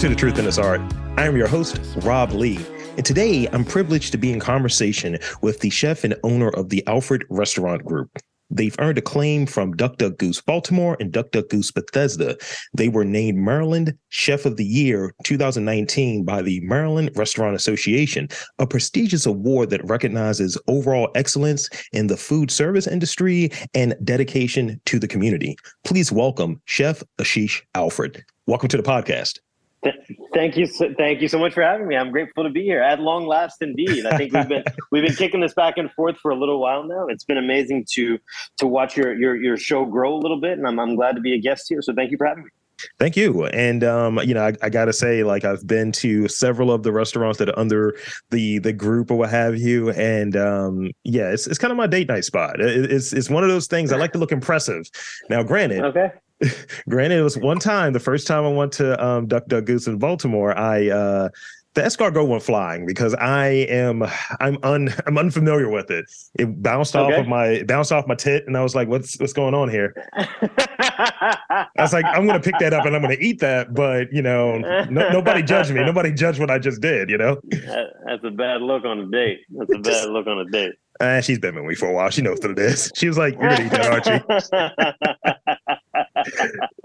to The Truth in This Art. I am your host, Rob Lee. And today I'm privileged to be in conversation with the chef and owner of the Alfred Restaurant Group. They've earned acclaim from Duck Duck Goose Baltimore and Duck Duck Goose Bethesda. They were named Maryland Chef of the Year 2019 by the Maryland Restaurant Association, a prestigious award that recognizes overall excellence in the food service industry and dedication to the community. Please welcome Chef Ashish Alfred. Welcome to the podcast. Thank you, so, thank you so much for having me. I'm grateful to be here. At long last, indeed. I think we've been we've been kicking this back and forth for a little while now. It's been amazing to to watch your your your show grow a little bit, and I'm I'm glad to be a guest here. So thank you for having me. Thank you. And um, you know, I, I, gotta say, like I've been to several of the restaurants that are under the the group or what have you. And um, yeah, it's it's kind of my date night spot. It, it's it's one of those things I like to look impressive. Now, granted, okay. Granted, it was one time, the first time I went to um, Duck Duck Goose in Baltimore, I uh, the escargot went flying because I am I'm un I'm unfamiliar with it. It bounced okay. off of my bounced off my tit, and I was like, "What's what's going on here?" I was like, "I'm gonna pick that up and I'm gonna eat that," but you know, no, nobody judged me. Nobody judged what I just did. You know, that's a bad look on a date. That's a bad look on a date. Uh, she's been with me for a while. She knows what it is. She was like, "You're gonna eat that, aren't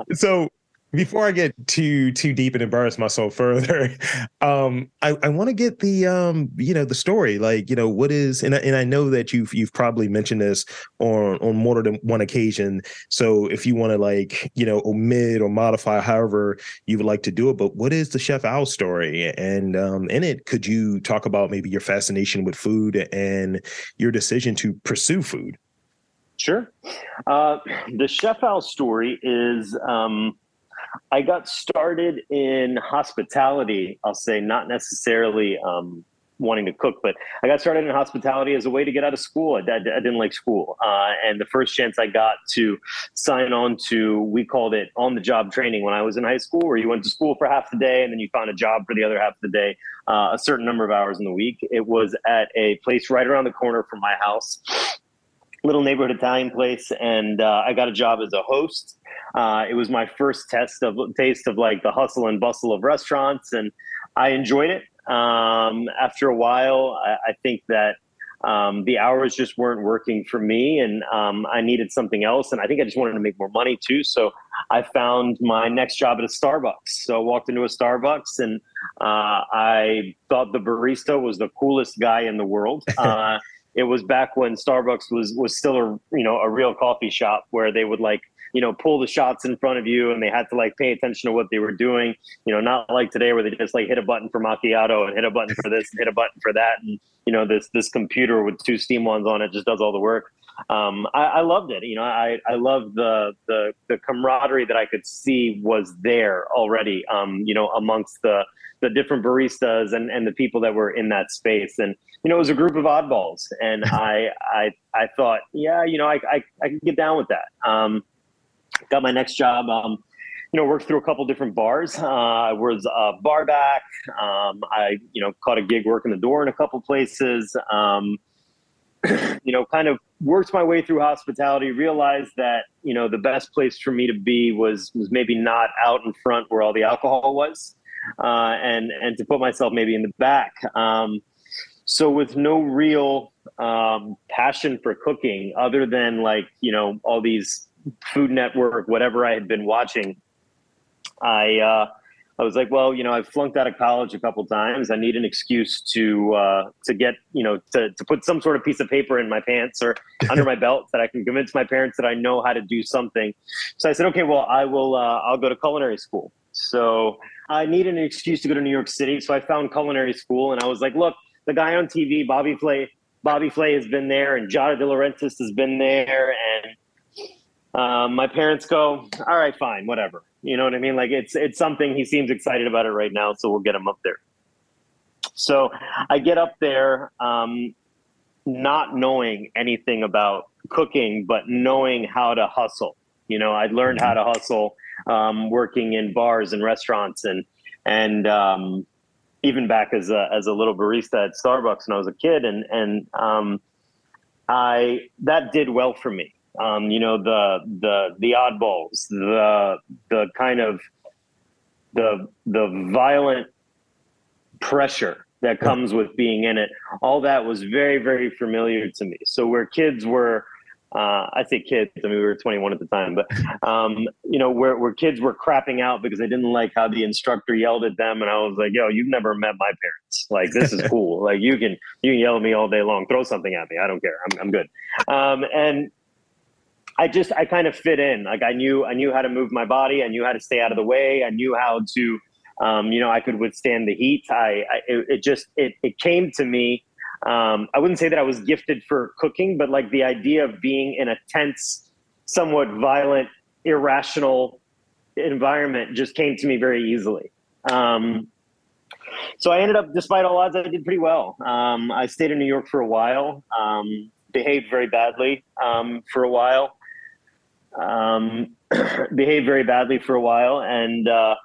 you?" so before I get too too deep and embarrass myself further, um, I, I want to get the um, you know the story. Like you know what is and I, and I know that you've you've probably mentioned this on on more than one occasion. So if you want to like you know omit or modify however you would like to do it, but what is the Chef Al story? And um, in it, could you talk about maybe your fascination with food and your decision to pursue food? Sure. Uh, the Chef Al story is. Um, I got started in hospitality. I'll say not necessarily um, wanting to cook, but I got started in hospitality as a way to get out of school. I, I, I didn't like school, uh, and the first chance I got to sign on to, we called it on the job training when I was in high school, where you went to school for half the day and then you found a job for the other half of the day, uh, a certain number of hours in the week. It was at a place right around the corner from my house little neighborhood Italian place, and uh, I got a job as a host. Uh, it was my first test of taste of like the hustle and bustle of restaurants, and I enjoyed it. Um, after a while, I, I think that um, the hours just weren't working for me, and um, I needed something else. And I think I just wanted to make more money too. So I found my next job at a Starbucks. So I walked into a Starbucks, and uh, I thought the barista was the coolest guy in the world. It was back when Starbucks was was still a you know a real coffee shop where they would like you know pull the shots in front of you and they had to like pay attention to what they were doing. You know not like today where they just like hit a button for macchiato and hit a button for this and hit a button for that. And you know this this computer with two steam wands on it just does all the work um, I, I, loved it. You know, I, I loved the, the, the camaraderie that I could see was there already. Um, you know, amongst the the different baristas and, and the people that were in that space. And, you know, it was a group of oddballs. And I, I, I thought, yeah, you know, I, I, I can get down with that. Um, got my next job. Um, you know, worked through a couple different bars. Uh, I was a bar back. Um, I, you know, caught a gig working the door in a couple places. Um, you know, kind of worked my way through hospitality. Realized that you know the best place for me to be was was maybe not out in front where all the alcohol was uh, and and to put myself maybe in the back. Um, so with no real um, passion for cooking, other than like you know all these Food Network, whatever I had been watching, I uh, I was like, well, you know, I've flunked out of college a couple times. I need an excuse to uh, to get, you know, to, to put some sort of piece of paper in my pants or under my belt that I can convince my parents that I know how to do something. So I said, okay, well, I will. Uh, I'll go to culinary school. So I needed an excuse to go to New York City. So I found culinary school and I was like, look, the guy on TV, Bobby Flay, Bobby Flay has been there and Giada De Laurentiis has been there. And um, my parents go, all right, fine, whatever. You know what I mean? Like it's, it's something he seems excited about it right now. So we'll get him up there. So I get up there, um, not knowing anything about cooking, but knowing how to hustle. You know, I learned how to hustle um, working in bars and restaurants and and um, even back as a as a little barista at Starbucks when I was a kid and and um, I that did well for me. Um, you know the the the oddballs, the the kind of the the violent pressure that comes with being in it. All that was very, very familiar to me. So where kids were, uh, I say kids, I mean, we were 21 at the time, but, um, you know, where, where kids were crapping out because they didn't like how the instructor yelled at them. And I was like, yo, you've never met my parents. Like, this is cool. like you can, you can yell at me all day long, throw something at me. I don't care. I'm, I'm good. Um, and I just, I kind of fit in. Like I knew, I knew how to move my body. I knew how to stay out of the way. I knew how to, um, you know, I could withstand the heat. I, I it, it, just it, it came to me. Um, I wouldn't say that I was gifted for cooking, but like the idea of being in a tense, somewhat violent, irrational environment just came to me very easily. Um, so I ended up, despite all odds, I did pretty well. Um, I stayed in New York for a while, um, behaved very badly um, for a while, behaved very badly for a while, and uh,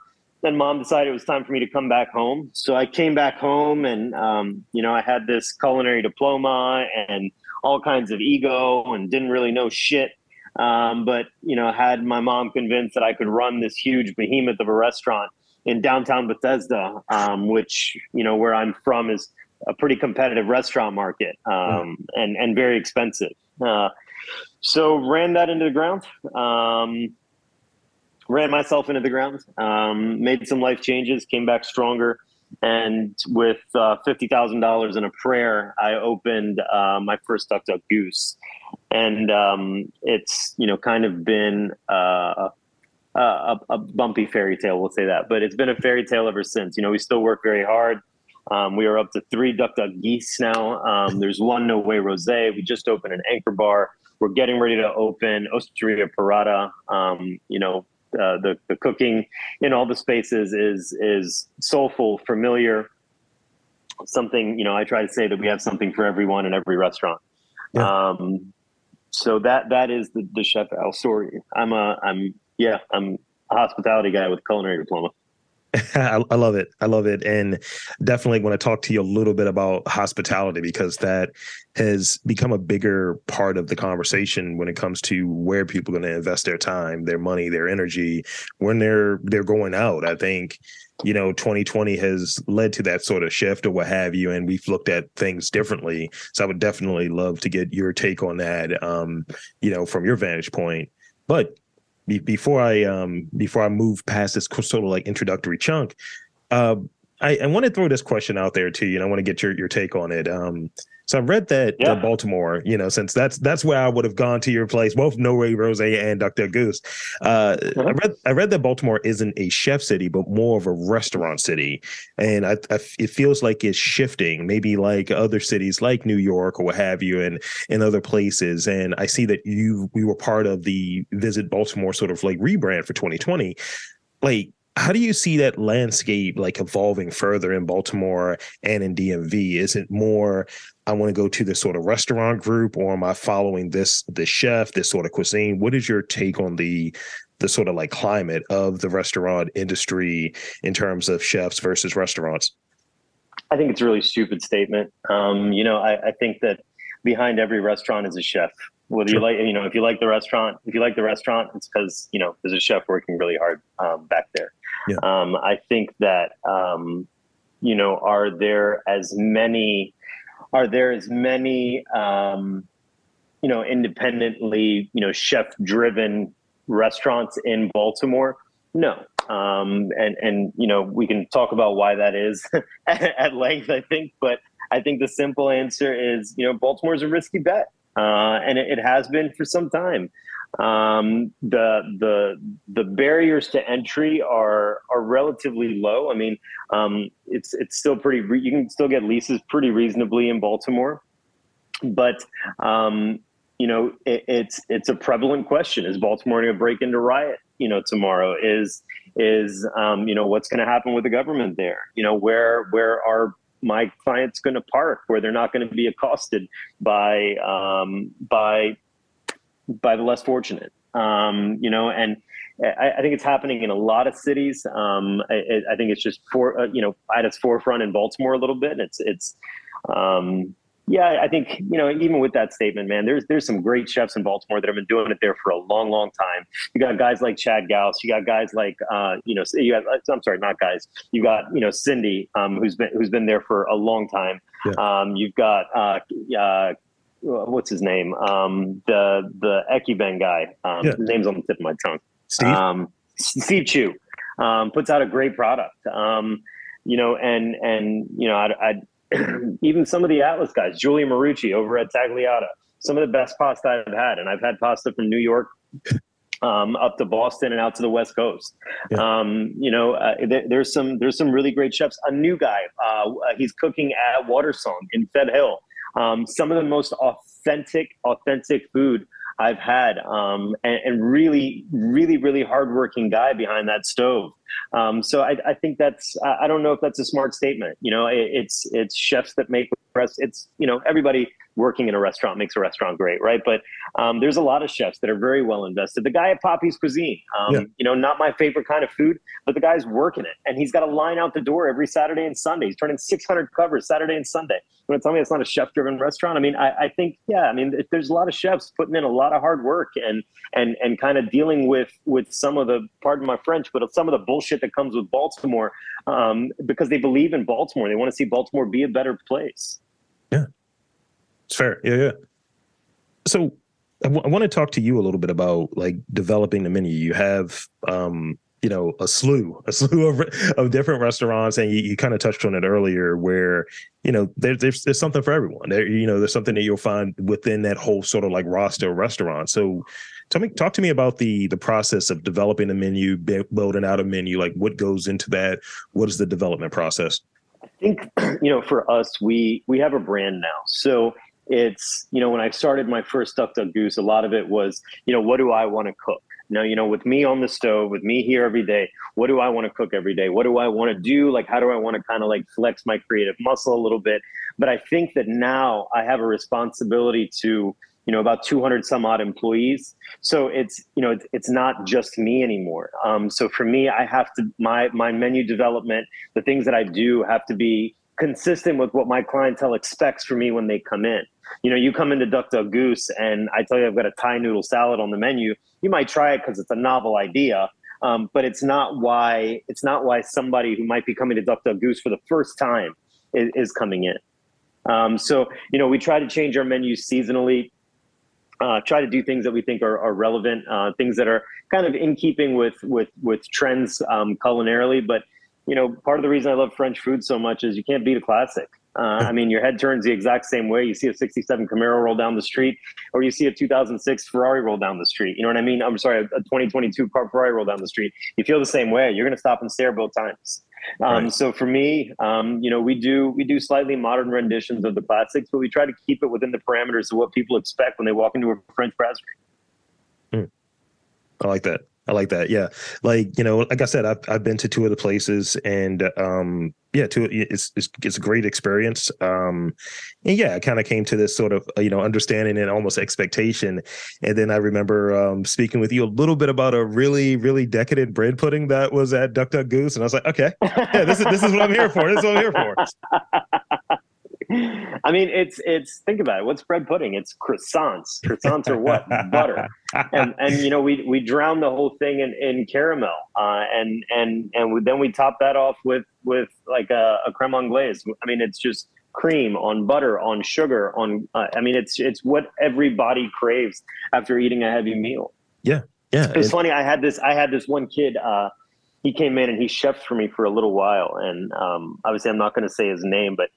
then mom decided it was time for me to come back home. So I came back home and, um, you know, I had this culinary diploma and all kinds of ego and didn't really know shit. Um, but, you know, had my mom convinced that I could run this huge behemoth of a restaurant in downtown Bethesda, um, which, you know, where I'm from is a pretty competitive restaurant market um, and, and very expensive. Uh, so ran that into the ground. Um, ran myself into the ground, um, made some life changes, came back stronger. And with uh, $50,000 in a prayer, I opened uh, my first Duck Duck Goose. And um, it's, you know, kind of been uh, a, a, bumpy fairy tale, we'll say that. But it's been a fairy tale ever since. You know, we still work very hard. Um, we are up to three Duck Duck Geese now. Um, there's one No Way Rose. We just opened an anchor bar. We're getting ready to open Osteria Parada. Um, you know, uh, the the cooking in all the spaces is is soulful, familiar. Something you know, I try to say that we have something for everyone in every restaurant. Yeah. Um, so that that is the the chef Al story. I'm a I'm yeah I'm a hospitality guy with culinary diploma. I, I, love it. I love it. And definitely want to talk to you a little bit about hospitality because that has become a bigger part of the conversation when it comes to where people are going to invest their time, their money, their energy when they're they're going out. I think you know 2020 has led to that sort of shift or what have you and we've looked at things differently so i would definitely love to get your take on that um you know from your vantage point but be, before I um before I move past this sort of like introductory chunk, uh, I, I want to throw this question out there to you, and I want to get your your take on it. Um, so I've read that yeah. Baltimore, you know, since that's that's where I would have gone to your place, both No Way Rose and Duck Duck Goose. Uh, uh-huh. I read I read that Baltimore isn't a chef city, but more of a restaurant city, and I, I, it feels like it's shifting, maybe like other cities like New York or what have you, and in other places. And I see that you we were part of the Visit Baltimore sort of like rebrand for 2020. Like how do you see that landscape like evolving further in Baltimore and in DMV? Is it more I want to go to this sort of restaurant group, or am I following this the chef, this sort of cuisine? What is your take on the the sort of like climate of the restaurant industry in terms of chefs versus restaurants? I think it's a really stupid statement. Um, you know, I, I think that behind every restaurant is a chef whether you like you know if you like the restaurant if you like the restaurant it's because you know there's a chef working really hard um, back there yeah. um, i think that um, you know are there as many are there as many um, you know independently you know chef driven restaurants in baltimore no um, and and you know we can talk about why that is at length i think but i think the simple answer is you know baltimore's a risky bet uh, and it, it, has been for some time. Um, the the the barriers to entry are are relatively low. I mean, um, it's it's still pretty. Re- you can still get leases pretty reasonably in Baltimore, but um, you know it, it's it's a prevalent question: Is Baltimore going to break into riot? You know, tomorrow is is um, you know what's going to happen with the government there? You know, where where are my client's going to park where they're not going to be accosted by um, by by the less fortunate um, you know and I, I, think it's happening in a lot of cities um, I, I, think it's just for uh, you know at its forefront in baltimore a little bit it's it's um, yeah, I think you know even with that statement, man, there's there's some great chefs in Baltimore that have been doing it there for a long, long time. You got guys like Chad Gauss. You got guys like uh, you know you got I'm sorry, not guys. You got you know Cindy, um, who's been who's been there for a long time. Yeah. Um, you've got uh, uh, what's his name? Um, the the Ekiben guy. Um, yeah. His name's on the tip of my tongue. Steve. Um, Steve Chu um, puts out a great product. Um, you know, and and you know, I, even some of the Atlas guys, Julian Marucci over at Tagliata, some of the best pasta I've had, and I've had pasta from New York um, up to Boston and out to the West Coast. Yeah. Um, you know, uh, there, there's some there's some really great chefs. A new guy, uh, he's cooking at Watersong in Fed Hill. Um, some of the most authentic, authentic food I've had, um, and, and, really, really, really hardworking guy behind that stove. Um, so I, I, think that's I don't know if that's a smart statement. You know, it, it's it's chefs that make the press, it's you know everybody working in a restaurant makes a restaurant great, right? But um, there's a lot of chefs that are very well invested. The guy at Poppy's Cuisine, um, yeah. you know, not my favorite kind of food, but the guy's working it, and he's got a line out the door every Saturday and Sunday. He's turning 600 covers Saturday and Sunday. You want to tell me it's not a chef-driven restaurant? I mean, I, I think, yeah, I mean, there's a lot of chefs putting in a lot of hard work and and and kind of dealing with with some of the, pardon my French, but some of the bullshit that comes with Baltimore um, because they believe in Baltimore. They want to see Baltimore be a better place. Yeah. It's fair. Yeah, yeah. So I, w- I want to talk to you a little bit about like developing the menu. You have, um, you know, a slew, a slew of, of different restaurants, and you, you kind of touched on it earlier, where you know there, there's there's something for everyone. There, you know, there's something that you'll find within that whole sort of like roster of restaurants. So, tell me, talk to me about the the process of developing a menu, building out a menu. Like, what goes into that? What is the development process? I think you know, for us, we we have a brand now, so it's you know when i started my first duck duck goose a lot of it was you know what do i want to cook? Now you know with me on the stove with me here every day what do i want to cook every day? What do i want to do? Like how do i want to kind of like flex my creative muscle a little bit? But i think that now i have a responsibility to you know about 200 some odd employees. So it's you know it's, it's not just me anymore. Um, so for me i have to my my menu development the things that i do have to be consistent with what my clientele expects from me when they come in. You know, you come into Duck Duck Goose and I tell you I've got a Thai noodle salad on the menu. You might try it because it's a novel idea, um, but it's not why it's not why somebody who might be coming to Duck Duck Goose for the first time is, is coming in. Um, so you know, we try to change our menus seasonally. Uh, try to do things that we think are, are relevant, uh, things that are kind of in keeping with with with trends um, culinarily, but you know, part of the reason I love French food so much is you can't beat a classic. Uh, I mean, your head turns the exact same way. You see a 67 Camaro roll down the street, or you see a 2006 Ferrari roll down the street. You know what I mean? I'm sorry, a 2022 car Ferrari roll down the street. You feel the same way. You're going to stop and stare both times. Um, right. So for me, um, you know, we do we do slightly modern renditions of the classics, but we try to keep it within the parameters of what people expect when they walk into a French brasserie. Mm. I like that. I like that. Yeah. Like, you know, like I said, I've, I've been to two of the places and, um, yeah, it's, it's, it's a great experience. Um, and yeah, I kind of came to this sort of, you know, understanding and almost expectation. And then I remember, um, speaking with you a little bit about a really, really decadent bread pudding that was at Duck Duck Goose. And I was like, okay, yeah, this is, this is what I'm here for. This is what I'm here for. I mean, it's it's think about it. What's bread pudding? It's croissants. Croissants are what butter, and and you know we we drown the whole thing in, in caramel, uh, and and and we, then we top that off with with like a, a creme anglaise. I mean, it's just cream on butter on sugar on. Uh, I mean, it's it's what everybody craves after eating a heavy meal. Yeah, yeah. It was funny. I had this. I had this one kid. Uh, he came in and he chefed for me for a little while, and um, obviously I'm not going to say his name, but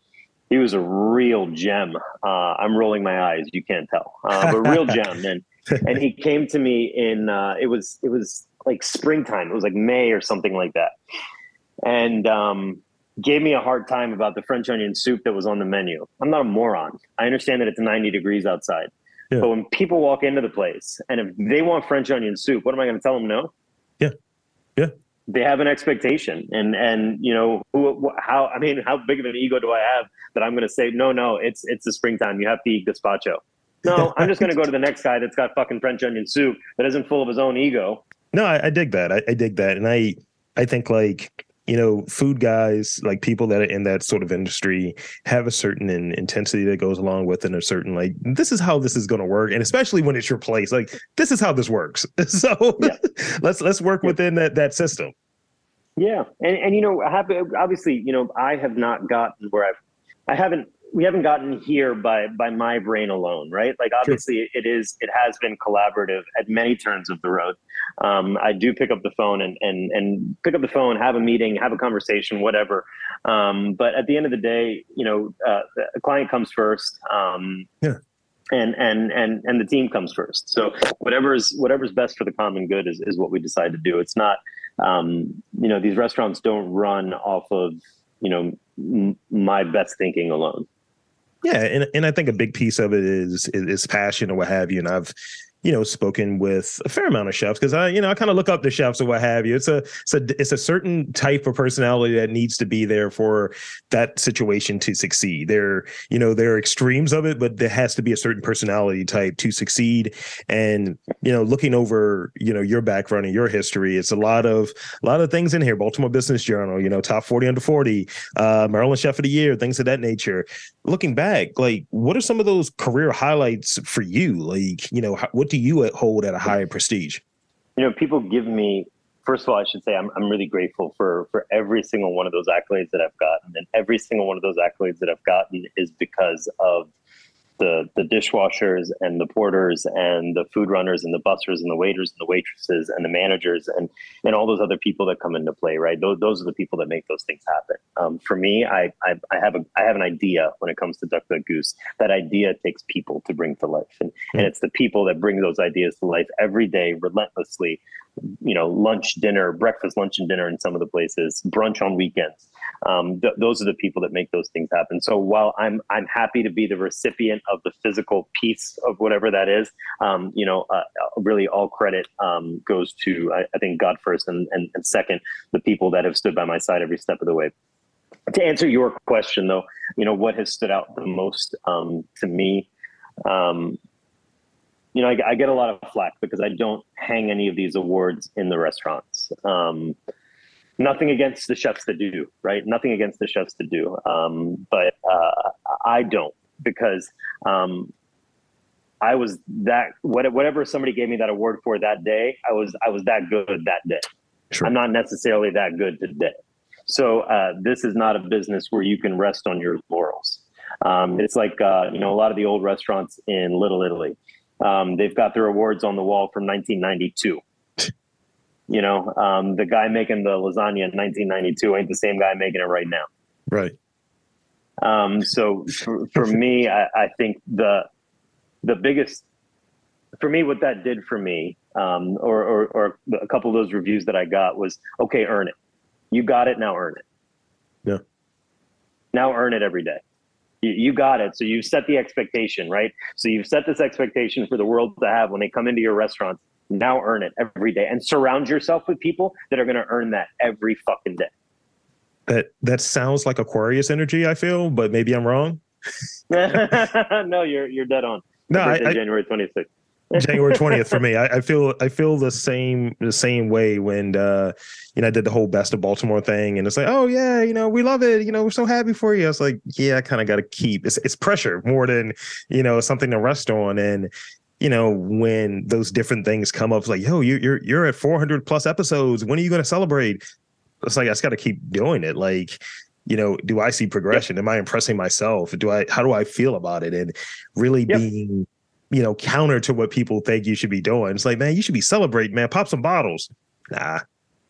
he was a real gem. Uh, I'm rolling my eyes. You can't tell, uh, but real gem. And and he came to me in uh, it was it was like springtime. It was like May or something like that, and um, gave me a hard time about the French onion soup that was on the menu. I'm not a moron. I understand that it's 90 degrees outside, yeah. but when people walk into the place and if they want French onion soup, what am I going to tell them? No. Yeah. Yeah they have an expectation. And and you know who how i mean how big of an ego do i have that i'm going to say no no it's it's the springtime. You have to eat gazpacho. No i'm just going to go to the next guy that's got fucking french onion soup that isn't full of his own ego. No i, I dig that. I, I dig that. And i i think like you know, food guys, like people that are in that sort of industry, have a certain in, intensity that goes along with and a certain like this is how this is going to work, and especially when it's your place, like this is how this works. So yeah. let's let's work within that that system. Yeah, and and you know, obviously, you know, I have not gotten where I've I haven't we haven't gotten here by by my brain alone, right? Like obviously it is it has been collaborative at many turns of the road. Um, I do pick up the phone and and and pick up the phone, have a meeting, have a conversation, whatever. Um, but at the end of the day, you know, uh, the client comes first. Um, yeah. And and and and the team comes first. So whatever's whatever's best for the common good is is what we decide to do. It's not, um, you know, these restaurants don't run off of you know m- my best thinking alone. Yeah, and and I think a big piece of it is is passion or what have you. And I've you know, spoken with a fair amount of chefs because I, you know, I kind of look up to chefs or what have you. It's a, it's a, it's a certain type of personality that needs to be there for that situation to succeed. There, you know, there are extremes of it, but there has to be a certain personality type to succeed. And you know, looking over, you know, your background and your history, it's a lot of, a lot of things in here. Baltimore Business Journal, you know, top forty under forty, uh, Maryland Chef of the Year, things of that nature. Looking back, like, what are some of those career highlights for you? Like, you know, what do you hold at a higher prestige? You know, people give me. First of all, I should say I'm I'm really grateful for for every single one of those accolades that I've gotten, and every single one of those accolades that I've gotten is because of the the dishwashers and the porters and the food runners and the bussers and the waiters and the waitresses and the managers and and all those other people that come into play right? Those, those are the people that make those things happen. Um, for me I, I, I have a I have an idea when it comes to duck duck goose. That idea takes people to bring to life. And, mm-hmm. and it's the people that bring those ideas to life every day relentlessly you know lunch dinner breakfast lunch and dinner in some of the places brunch on weekends um, th- those are the people that make those things happen so while i'm i'm happy to be the recipient of the physical piece of whatever that is um, you know uh, really all credit um, goes to I, I, think god first and, and, and second the people that have stood by my side every step of the way to answer your question though you know what has stood out the most um, to me um, you know, I, I, get a lot of flack because I don't hang any of these awards in the restaurants. Um, nothing against the chefs that do, right? Nothing against the chefs that do, um, but uh, I don't because um, I was that whatever somebody gave me that award for that day, I was I was that good that day. Sure. I'm not necessarily that good today. So uh, this is not a business where you can rest on your laurels. Um, it's like uh, you know a lot of the old restaurants in Little Italy um, they've got their awards on the wall from 1992. You know, um, the guy making the lasagna in 1992 ain't the same guy making it right now. Right. Um, so for, for me, I, I, think the the biggest for me, what that did for me, um, or, or, or a couple of those reviews that I got was okay, earn it. You got it now, earn it. Yeah. Now earn it every day you, you got it. So you've set the expectation, right? So you've set this expectation for the world to have when they come into your restaurants. Now earn it every day and surround yourself with people that are going to earn that every fucking day. That that sounds like Aquarius energy. I feel, but maybe I'm wrong. no, you're you're dead on. No, I, January 26th. January 20th for me. I, I, feel I feel the same the same way when uh you know I did the whole best of Baltimore thing and it's like, oh yeah, you know, we love it, you know, we're so happy for you. I was like, yeah, I kind of gotta keep it's it's pressure more than, you know, something to rest on. And you know, when those different things come up, like, yo, you, you're you're at 400 plus episodes. When are you going to celebrate? It's like I just got to keep doing it. Like, you know, do I see progression? Am I impressing myself? Do I? How do I feel about it? And really yep. being you know, counter to what people think you should be doing. It's like, man, you should be celebrating, man. Pop some bottles. Nah,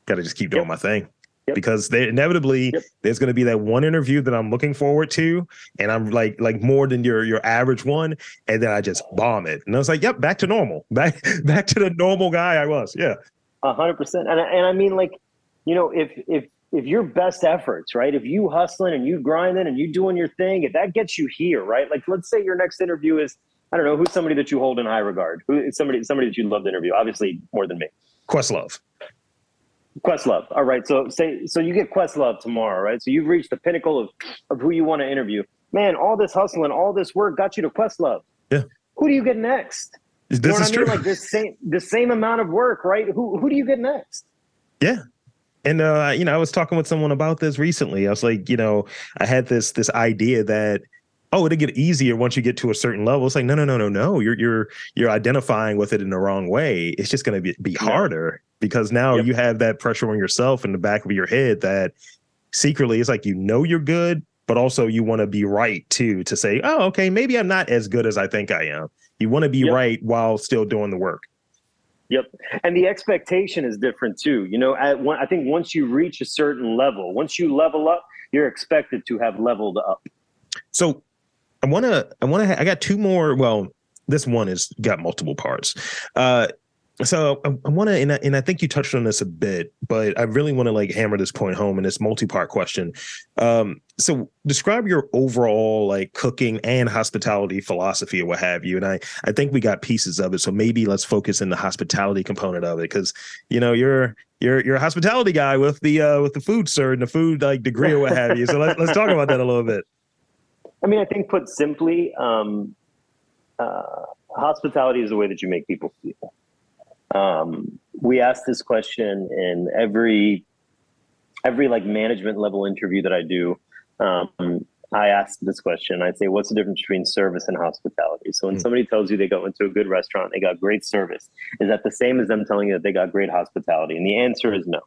got to just keep doing yep. my thing. Yep. Because they inevitably yep. there's going to be that one interview that I'm looking forward to, and I'm like like more than your your average one, and then I just bomb it, and I was like, yep, back to normal, back back to the normal guy I was. Yeah, a hundred percent. And and I mean, like, you know, if if if your best efforts, right, if you hustling and you grinding and you doing your thing, if that gets you here, right, like let's say your next interview is I don't know who's somebody that you hold in high regard. Who is somebody somebody that you'd love to interview? Obviously, more than me. Questlove. Questlove. All right. So say so you get Questlove tomorrow, right? So you've reached the pinnacle of of who you want to interview. Man, all this hustle and all this work got you to Questlove. Yeah. Who do you get next? This you know is I mean? true. Like this same the same amount of work, right? Who who do you get next? Yeah. And uh, you know, I was talking with someone about this recently. I was like, you know, I had this this idea that oh, it'll get easier once you get to a certain level. It's like, no, no, no, no, no. You're you're you're identifying with it in the wrong way. It's just gonna be, be harder because now yep. you have that pressure on yourself in the back of your head that secretly it's like you know you're good, but also you want to be right too to say, oh, okay, maybe I'm not as good as I think I am. You want to be yep. right while still doing the work. Yep. And the expectation is different too. You know, one, I think once you reach a certain level, once you level up, you're expected to have leveled up. So I want to, I want to, I got two more. Well, this one has got multiple parts. Uh, so I, I want to, and I, and I think you touched on this a bit, but I really want to like hammer this point home in this multi-part question. Um, so describe your overall like cooking and hospitality philosophy or what have you. And I, I think we got pieces of it. So maybe let's focus in the hospitality component of it. Cause you know, you're, you're, you're a hospitality guy with the, uh, with the food, sir, and the food like degree or what have you. So let's, let's talk about that a little bit. I mean, I think put simply, um, uh, hospitality is the way that you make people feel. Um, we ask this question in every every like management level interview that I do. Um, I ask this question. I say, "What's the difference between service and hospitality?" So when mm-hmm. somebody tells you they go into a good restaurant, they got great service, is that the same as them telling you that they got great hospitality? And the answer is no.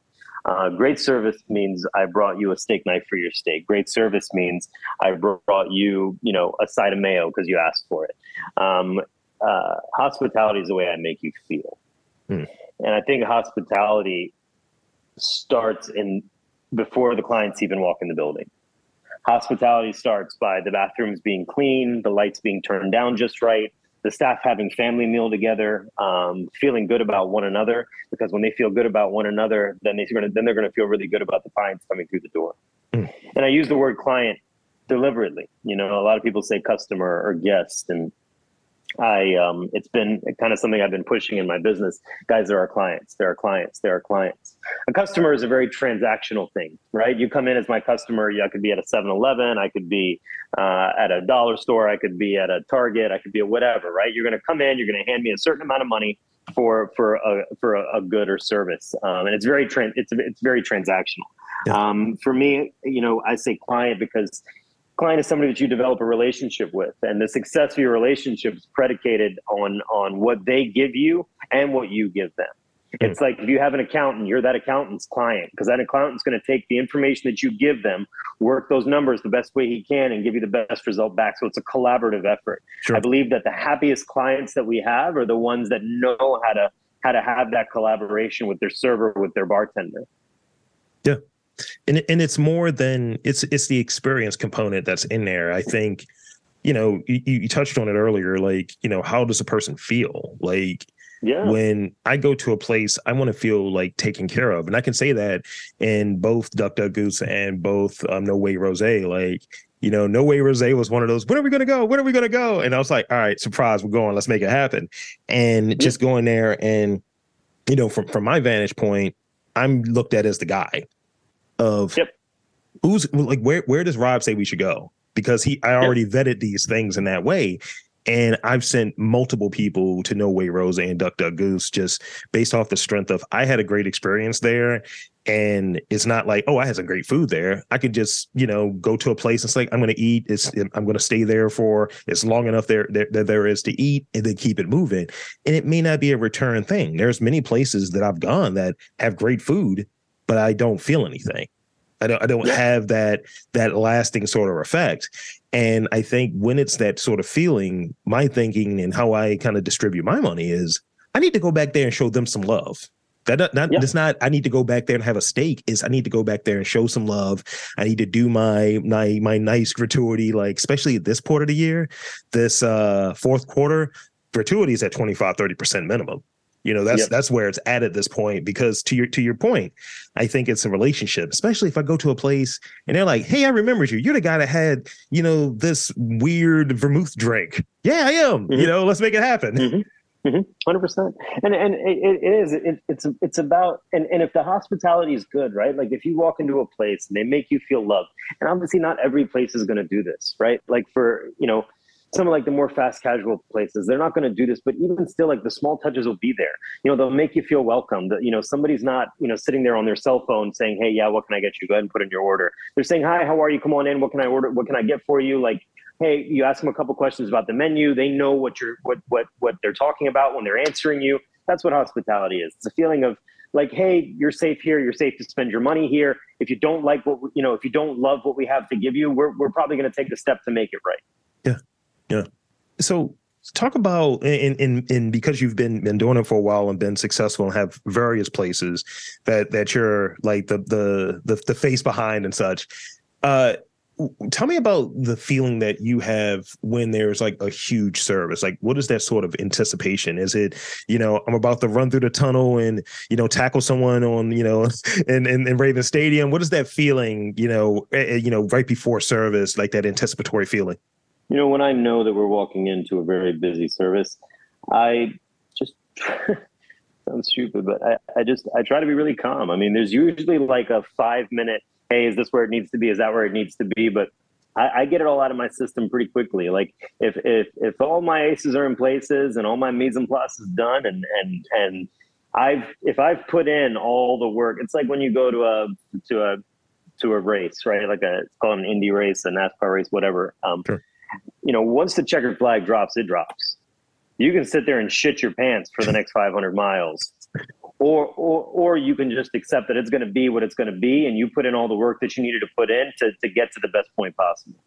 Uh, great service means I brought you a steak knife for your steak. Great service means I brought you, you know, a side of mayo because you asked for it. Um, uh, hospitality is the way I make you feel. Mm. And I think hospitality starts in before the clients even walk in the building. Hospitality starts by the bathrooms being clean, the lights being turned down just right, the staff having family meal together, um, feeling good about one another. Because when they feel good about one another, then they're going to then they're going to feel really good about the clients coming through the door. Mm. And I use the word client deliberately. You know, a lot of people say customer or guest, and I um, it's been kind of something I've been pushing in my business. Guys, there are clients, there are clients, there are clients. A customer is a very transactional thing, right? You come in as my customer. I could be at a 7-Eleven, I could be uh, at a dollar store, I could be at a Target, I could be at whatever, right? You're going to come in, you're going to hand me a certain amount of money for for a for a, a good or service, um, and it's very trans it's it's very transactional. Yeah. Um, for me, you know, I say client because client is somebody that you develop a relationship with and the success of your relationship is predicated on on what they give you and what you give them. Mm-hmm. it's like if you have an accountant you're that accountant's client because that accountant's going to take the information that you give them work those numbers the best way he can and give you the best result back. So it's a collaborative effort. Sure. i believe that the happiest clients that we have are the ones that know how to how to have that collaboration with their server with their bartender. Yeah and and it's more than it's it's the experience component that's in there. I think, you know, you, you touched on it earlier. Like, you know, how does a person feel? Like, yeah. when I go to a place, I want to feel like taken care of, and I can say that in both Duck Duck Goose and both um, No Way Rose. Like, you know, No Way Rose was one of those. When are we gonna go? When are we gonna go? And I was like, all right, surprise, we're going. Let's make it happen. And just going there, and you know, from from my vantage point, I'm looked at as the guy of yep. who's like where where does Rob say we should go? Because he I already yep. vetted these things in that way. And I've sent multiple people to No Way Rose and Duck Duck Goose just based off the strength of I had a great experience there. And it's not like, oh, I had some great food there. I could just, you know, go to a place. It's like I'm going to eat. It's I'm going to stay there for as long enough there that there, there is to eat, and then keep it moving. And it may not be a return thing. There's many places that I've gone that have great food, but I don't feel anything. I don't I don't have that that lasting sort of effect. And I think when it's that sort of feeling, my thinking and how I kind of distribute my money is I need to go back there and show them some love. That not yeah. it's not I need to go back there and have a stake. Is I need to go back there and show some love. I need to do my my my nice gratuity, like especially this part of the year, this uh fourth quarter, gratuity is at 25, 30% minimum. You know, that's yep. that's where it's at at this point because to your to your point, I think it's a relationship, especially if I go to a place and they're like, "Hey, I remembered you. You're the guy that had, you know, this weird vermouth drink." Yeah, I am. Mm-hmm. You know, let's make it happen. Mm-hmm. 100 mm-hmm. percent and and it, it is it, it's it's about and, and if the hospitality is good right like if you walk into a place and they make you feel loved and obviously not every place is going to do this right like for you know some of like the more fast casual places, they're not going to do this, but even still, like the small touches will be there. You know, they'll make you feel welcome. That you know, somebody's not you know sitting there on their cell phone saying, "Hey, yeah, what can I get you?" Go ahead and put in your order. They're saying, "Hi, how are you? Come on in. What can I order? What can I get for you?" Like, hey, you ask them a couple questions about the menu. They know what you're what what what they're talking about when they're answering you. That's what hospitality is. It's a feeling of like, hey, you're safe here. You're safe to spend your money here. If you don't like what you know, if you don't love what we have to give you, we're we're probably going to take the step to make it right. Yeah. So talk about in in in because you've been been doing it for a while and been successful and have various places that that you're like the the the, the face behind and such. Uh, tell me about the feeling that you have when there's like a huge service like what is that sort of anticipation is it you know i'm about to run through the tunnel and you know tackle someone on you know in in, in raven stadium what is that feeling you know you know right before service like that anticipatory feeling you know when i know that we're walking into a very busy service i just sounds stupid but I, I just i try to be really calm i mean there's usually like a five minute hey, is this where it needs to be? Is that where it needs to be? But I, I, get it all out of my system pretty quickly. Like if if if all my aces are in places and all my mise en place is done and and and I've if I've put in all the work, it's like when you go to a to a to a race, right? Like a it's called an Indy race, a NASCAR race, whatever. Um, sure. You know, once the checkered flag drops, it drops. You can sit there and shit your pants for the next 500 miles or or or you can just accept that it's going to be what it's going to be, and you put in all the work that you needed to put in to to get to the best point possible.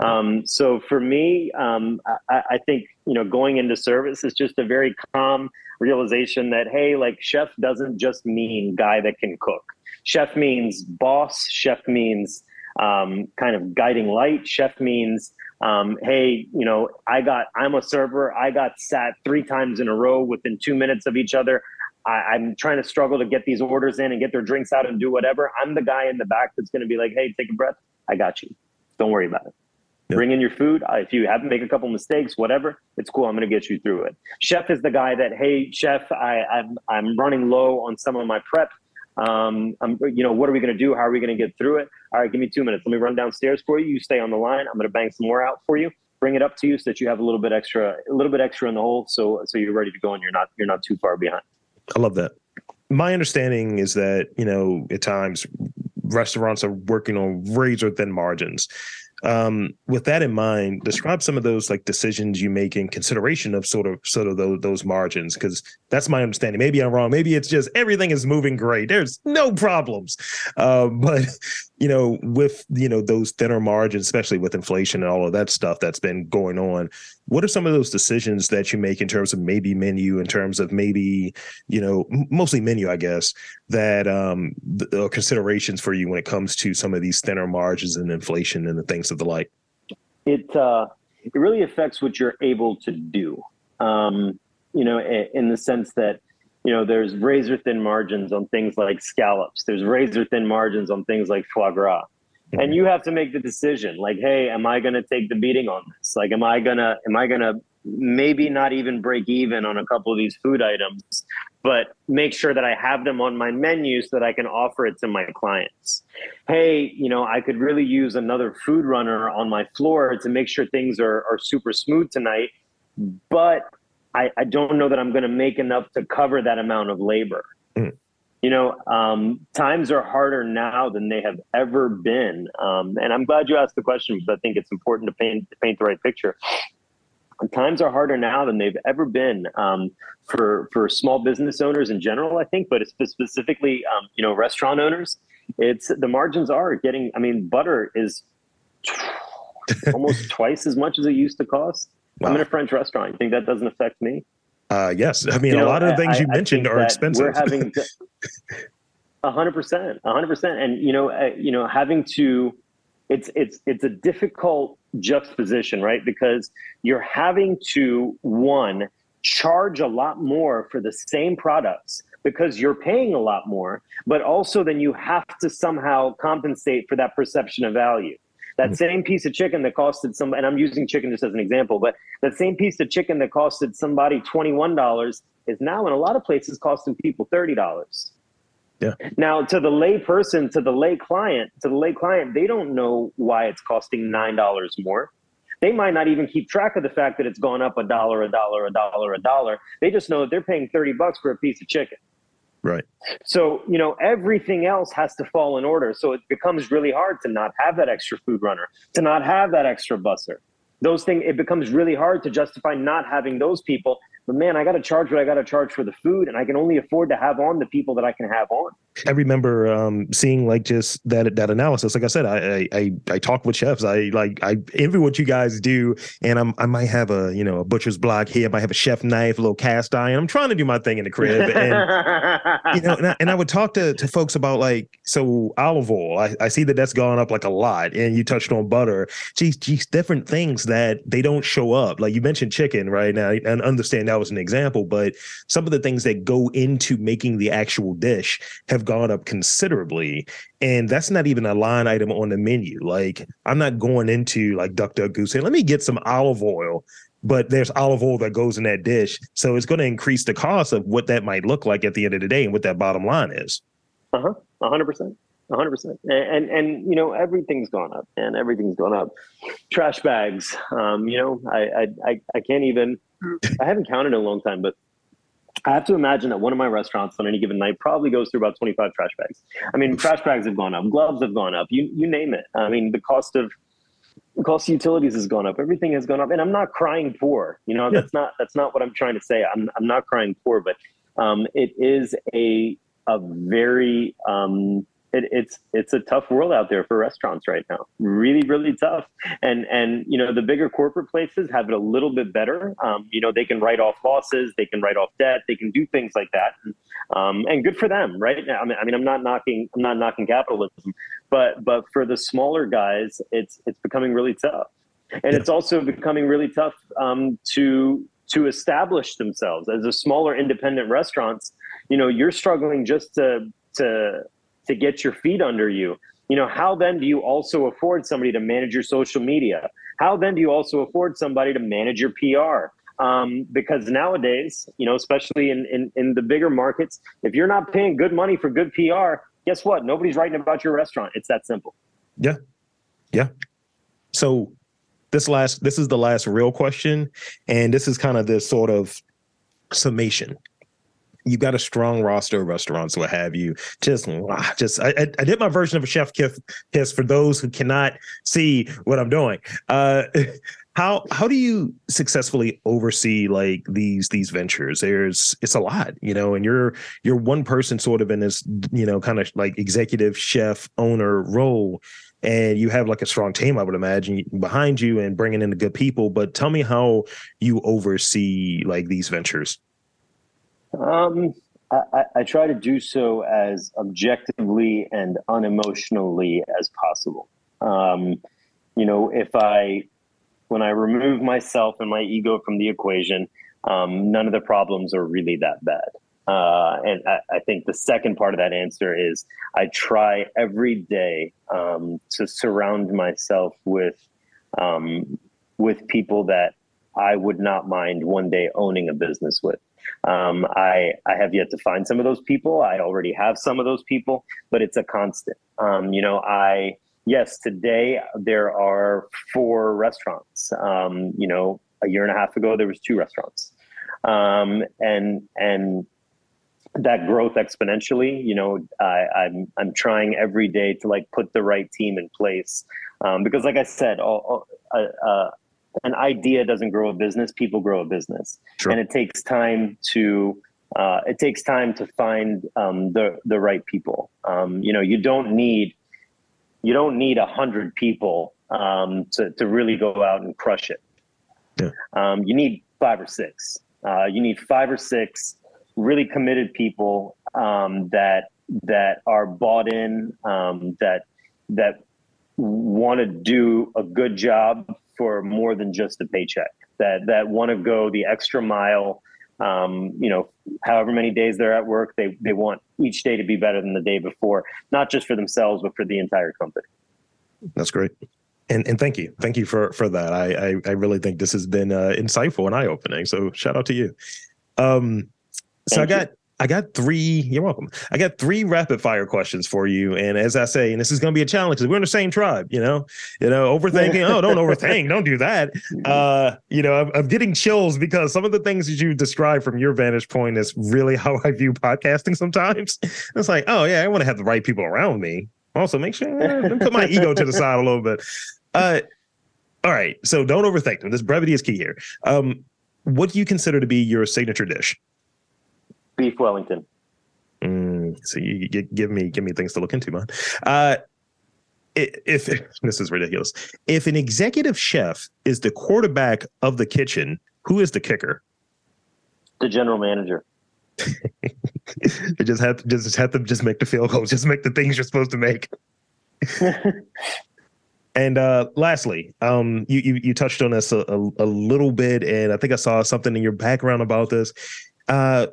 Um, so for me, um, I, I, think you know going into service is just a very calm realization that hey, like chef doesn't just mean guy that can cook. Chef means boss. Chef means um, kind of guiding light. Chef means um, hey, you know, I got, I'm a server. I got sat three times in a row within two minutes of each other. I, am trying to struggle to get these orders in and get their drinks out and do whatever. I'm the guy in the back that's going to be like, hey, take a breath. I got you. Don't worry about it. Yep. Bring in your food. If you have to make a couple mistakes, whatever, it's cool. I'm going to get you through it. Chef is the guy that, hey, chef, I, I'm, I'm running low on some of my prep. Um, I'm, you know, what are we going to do? How are we going to get through it? All right, give me two minutes. Let me run downstairs for you. You stay on the line. I'm going to bang some more out for you. Bring it up to you so that you have a little bit extra, a little bit extra in the hole, so so you're ready to go and you're not you're not too far behind. I love that. My understanding is that, you know, at times restaurants are working on razor thin margins. Um, with that in mind, describe some of those like decisions you make in consideration of sort of sort of those, those margins, because that's my understanding. Maybe I'm wrong. Maybe it's just everything is moving great. There's no problems. Uh, but you know, with you know those thinner margins, especially with inflation and all of that stuff that's been going on, what are some of those decisions that you make in terms of maybe menu, in terms of maybe you know mostly menu, I guess, that um the, considerations for you when it comes to some of these thinner margins and inflation and the things of the like? It uh, it really affects what you're able to do. Um, you know, in the sense that you know, there's razor thin margins on things like scallops. There's razor thin margins on things like foie gras. And you have to make the decision like, hey, am I going to take the beating on this? Like, am I going to, am I going to maybe not even break even on a couple of these food items, but make sure that I have them on my menu so that I can offer it to my clients. Hey, you know, I could really use another food runner on my floor to make sure things are, are super smooth tonight. But I, I don't know that I'm going to make enough to cover that amount of labor. Mm. You know, um, times are harder now than they have ever been. Um, and I'm glad you asked the question because I think it's important to paint to paint the right picture. Times are harder now than they've ever been um, for for small business owners in general. I think, but specifically, um, you know, restaurant owners. It's the margins are getting. I mean, butter is almost twice as much as it used to cost. Wow. I'm in a French restaurant. You think that doesn't affect me? Uh, yes. I mean, you know, a lot of the things I, you mentioned are expensive. We're having a hundred percent, a hundred percent. And, you know, uh, you know, having to, it's, it's, it's a difficult juxtaposition, right? Because you're having to one, charge a lot more for the same products because you're paying a lot more, but also then you have to somehow compensate for that perception of value. That mm-hmm. same piece of chicken that costed some, and I'm using chicken just as an example, but that same piece of chicken that costed somebody $21 is now in a lot of places costing people $30. Yeah. Now, to the lay person, to the lay client, to the lay client, they don't know why it's costing $9 more. they might not even keep track of the fact that it's gone up a dollar, a dollar, a dollar, a dollar. They just know that they're paying 30 bucks for a piece of chicken. Right. So, you know, everything else has to fall in order. So it becomes really hard to not have that extra food runner, to not have that extra busser. Those things, it becomes really hard to justify not having those people but man, I got to charge what I got to charge for the food, and I can only afford to have on the people that I can have on. I remember um, seeing like just that that analysis. Like I said, I, I I talk with chefs. I like I envy what you guys do, and I'm I might have a you know a butcher's block here. I might have a chef knife, a little cast iron. I'm trying to do my thing in the crib, and you know, and I, and I, would talk to to folks about like so olive oil. I, I see that that's gone up like a lot, and you touched on butter. Geez, geez, different things that they don't show up. Like you mentioned chicken right now, and understand that that was an example, but some of the things that go into making the actual dish have gone up considerably. And that's not even a line item on the menu. Like I'm not going into like duck duck goose saying, let me get some olive oil but there's olive oil that goes in that dish. So it's going to increase the cost of what that might look like at the end of the day and what that bottom line is. Uh huh. A hundred percent. A hundred percent. And and you know everything's gone up, and everything's gone up. Trash bags. Um, you know, I I I can't even. I haven't counted in a long time, but I have to imagine that one of my restaurants on any given night probably goes through about 25 trash bags. I mean, trash bags have gone up, gloves have gone up, you you name it. I mean, the cost of the cost of utilities has gone up, everything has gone up, and I'm not crying poor. You know, yeah. that's not that's not what I'm trying to say. I'm I'm not crying poor, but um, it is a a very um, it, it's it's a tough world out there for restaurants right now. Really, really tough. And and you know the bigger corporate places have it a little bit better. Um, you know they can write off losses, they can write off debt, they can do things like that. Um, and good for them, right? I mean, I mean, I'm not knocking I'm not knocking capitalism, but but for the smaller guys, it's it's becoming really tough. And it's also becoming really tough um, to to establish themselves as a smaller independent restaurants. You know, you're struggling just to to to get your feet under you. You know how then do you also afford somebody to manage your social media? How then do you also afford somebody to manage your pr um, because nowadays you know especially in, in in the bigger markets if you're not paying good money for good pr guess what? Nobody's writing about your restaurant. It's that simple. Yeah. Yeah. So this last this is the last real question and this is kind of this sort of summation you've got a strong roster of restaurants, what have you. Just, just I, I did my version of a chef kiss, kiss for those who cannot see what I'm doing. Uh, how how do you successfully oversee like these these ventures? There's it's a lot, you know, and you're you're one person sort of in this, you know, kind of like executive chef owner role and you have like a strong team, I would imagine, behind you and bringing in the good people. But tell me how you oversee like these ventures. Um, I, I, try to do so as objectively and unemotionally as possible. Um, you know, if I, when I remove myself and my ego from the equation, um, none of the problems are really that bad. Uh, and I, I, think the second part of that answer is I try every day um, to surround myself with um, with people that I would not mind one day owning a business with. Um, I I have yet to find some of those people. I already have some of those people, but it's a constant. Um, you know, I yes, today there are four restaurants. Um, you know, a year and a half ago there was two restaurants, um, and and that growth exponentially. You know, I, I'm I'm trying every day to like put the right team in place um, because, like I said, all, uh, uh, an idea doesn't grow a business people grow a business sure. and it takes time to uh, it takes time to find um, the the right people um, you know you don't need you don't need a hundred people um, to, to really go out and crush it yeah. Um, you need five or six uh, you need five or six really committed people um, that that are bought in um, that that want to do a good job for more than just a paycheck. That that want to go the extra mile. Um, you know, however many days they're at work, they they want each day to be better than the day before, not just for themselves, but for the entire company. That's great. And, and thank you, thank you for for that. I I, I really think this has been uh, insightful and eye opening. So shout out to you. Um, so thank I got I got three. You're welcome. I got three rapid fire questions for you. And as I say, and this is going to be a challenge because we're in the same tribe. You know, you know, overthinking. oh, don't overthink. Don't do that. Uh, you know, I'm, I'm, getting chills because some of the things that you describe from your vantage point is really how I view podcasting. Sometimes it's like, oh yeah, I want to have the right people around me. Also, make sure eh, put my ego to the side a little bit. Uh, all right. So don't overthink them. This brevity is key here. Um, what do you consider to be your signature dish? Beef Wellington. Mm, so you, you, give me give me things to look into, man. Uh, if, if this is ridiculous, if an executive chef is the quarterback of the kitchen, who is the kicker? The general manager. it just have to just have to just make the field goals, just make the things you're supposed to make. and uh, lastly, um, you, you, you touched on this a, a, a, little bit, and I think I saw something in your background about this. Uh,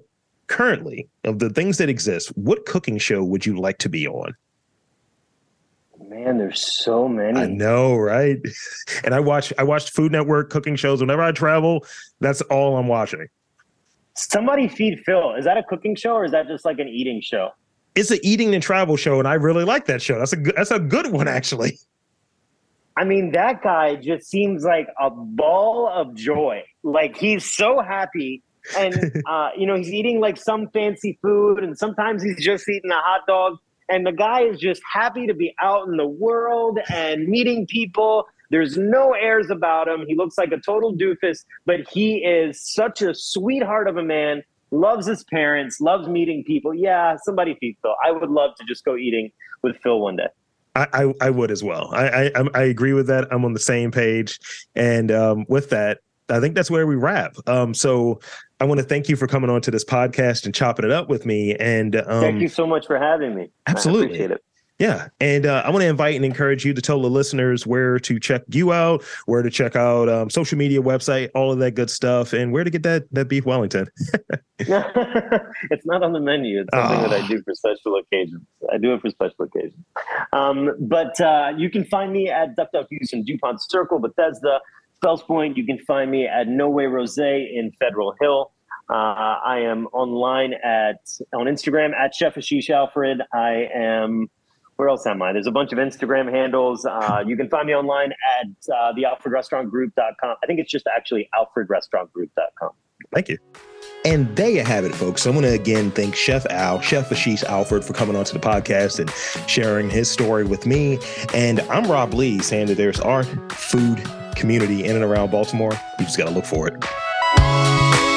currently, of the things that exist, what cooking show would you like to be on? Man, there's so many. I know, right? And I watch I watched Food Network cooking shows whenever I travel. That's all I'm watching. Somebody feed Phil. Is that a cooking show or is that just like an eating show? It's an eating and travel show, and I really like that show. That's a good, that's a good one, actually. I mean, that guy just seems like a ball of joy. Like he's so happy, and uh, you know, he's eating like some fancy food, and sometimes he's just eating a hot dog. And the guy is just happy to be out in the world and meeting people there's no airs about him. He looks like a total doofus, but he is such a sweetheart of a man. Loves his parents, loves meeting people. Yeah, somebody feed Phil. I would love to just go eating with Phil one day. I, I, I would as well. I, I I agree with that. I'm on the same page, and um, with that, I think that's where we wrap. Um, so I want to thank you for coming on to this podcast and chopping it up with me. And um, thank you so much for having me. Absolutely. I appreciate it. Yeah. And uh, I want to invite and encourage you to tell the listeners where to check you out, where to check out um, social media website, all of that good stuff, and where to get that that beef Wellington. it's not on the menu. It's something oh. that I do for special occasions. I do it for special occasions. Um, but uh, you can find me at Duck Duck Houston, DuPont Circle, Bethesda, Fells Point. You can find me at No Way Rose in Federal Hill. Uh, I am online at on Instagram at Chef Ashish Alfred. I am where else am I? There's a bunch of Instagram handles. Uh, you can find me online at uh, the AlfredRestaurantGroup.com. I think it's just actually Alfred Restaurant AlfredRestaurantGroup.com. Thank you. And there you have it, folks. I want to again thank Chef Al, Chef Ashish Alfred, for coming onto the podcast and sharing his story with me. And I'm Rob Lee, saying that there's our food, community in and around Baltimore. You just got to look for it.